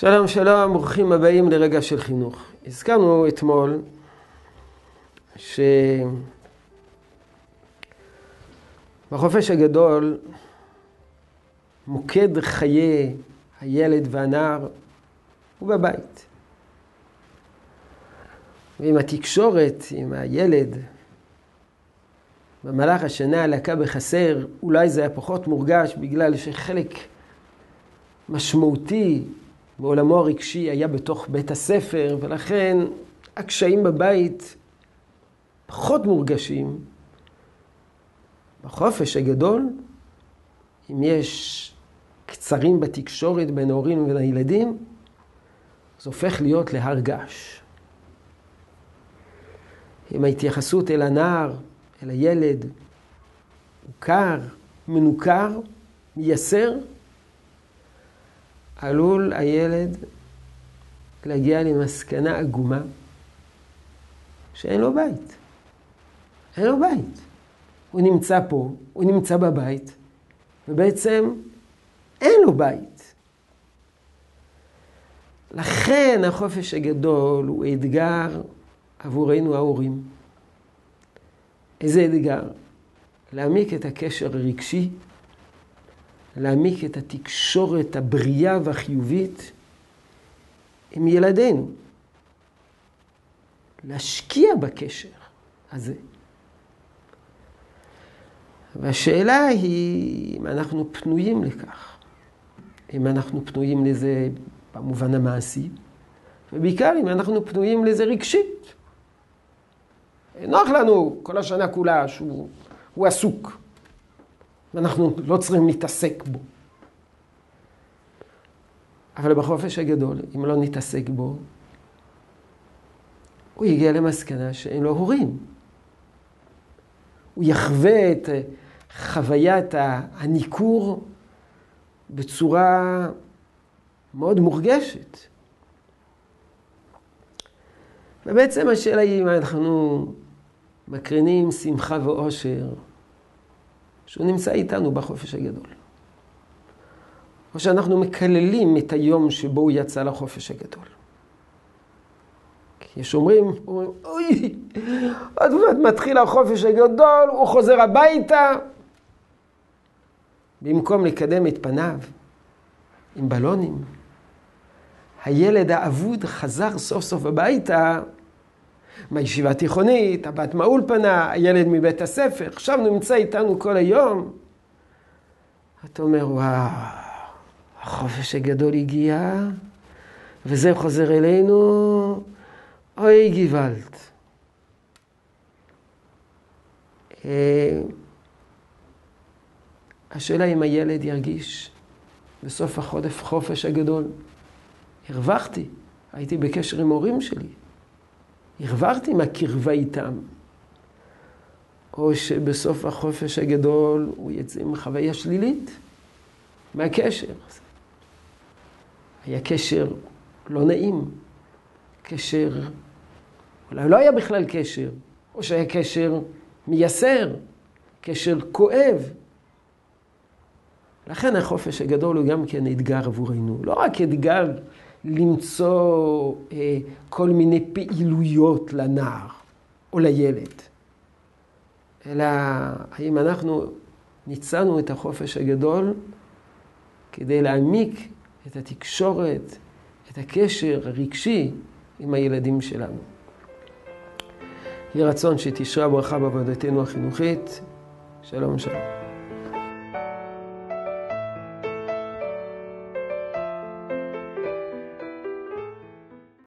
שלום שלום, ברוכים הבאים לרגע של חינוך. הזכרנו אתמול שבחופש הגדול מוקד חיי הילד והנער הוא בבית. ועם התקשורת, עם הילד, במהלך השנה לקה בחסר, אולי זה היה פחות מורגש בגלל שחלק משמעותי בעולמו הרגשי היה בתוך בית הספר, ולכן הקשיים בבית פחות מורגשים. בחופש הגדול, אם יש קצרים בתקשורת בין ההורים ובין הילדים, זה הופך להיות להר געש. עם ההתייחסות אל הנער, אל הילד, הוא קר, מנוכר, מייסר, עלול הילד להגיע למסקנה עגומה שאין לו בית. אין לו בית. הוא נמצא פה, הוא נמצא בבית, ובעצם אין לו בית. לכן החופש הגדול הוא אתגר עבורנו ההורים. איזה אתגר? להעמיק את הקשר הרגשי להעמיק את התקשורת הבריאה והחיובית עם ילדינו. להשקיע בקשר הזה. והשאלה היא אם אנחנו פנויים לכך, אם אנחנו פנויים לזה במובן המעשי, ובעיקר אם אנחנו פנויים לזה רגשית. נוח לנו כל השנה כולה שהוא עסוק. ואנחנו לא צריכים להתעסק בו. אבל בחופש הגדול, אם לא נתעסק בו, הוא יגיע למסקנה שאין לו הורים. הוא יחווה את חוויית הניכור בצורה מאוד מורגשת. ובעצם השאלה היא אם אנחנו מקרינים שמחה ואושר שהוא נמצא איתנו בחופש הגדול. או שאנחנו מקללים את היום שבו הוא יצא לחופש הגדול. יש אומרים, אומרים, אוי, עוד מעט מתחיל החופש הגדול, הוא חוזר הביתה. במקום לקדם את פניו עם בלונים, הילד האבוד חזר סוף סוף הביתה מהישיבה התיכונית, הבת מהאולפנה, הילד מבית הספר, עכשיו נמצא איתנו כל היום. אתה אומר, וואו, החופש הגדול הגיע, וזה חוזר אלינו, אוי גוואלד. אה, השאלה אם הילד ירגיש בסוף החודף חופש הגדול, הרווחתי, הייתי בקשר עם הורים שלי. הרווחתי מהקרבה איתם. או שבסוף החופש הגדול הוא יצא עם חוויה שלילית מהקשר. היה קשר לא נעים, קשר, אולי לא היה בכלל קשר, או שהיה קשר מייסר, קשר כואב. לכן החופש הגדול הוא גם כן אתגר עבורנו, לא רק אתגר למצוא אה, כל מיני פעילויות לנער או לילד, אלא האם אנחנו ניצלנו את החופש הגדול כדי להעמיק את התקשורת, את הקשר הרגשי עם הילדים שלנו. יהי רצון שתשרה ברכה בעבודתנו החינוכית. שלום שלום.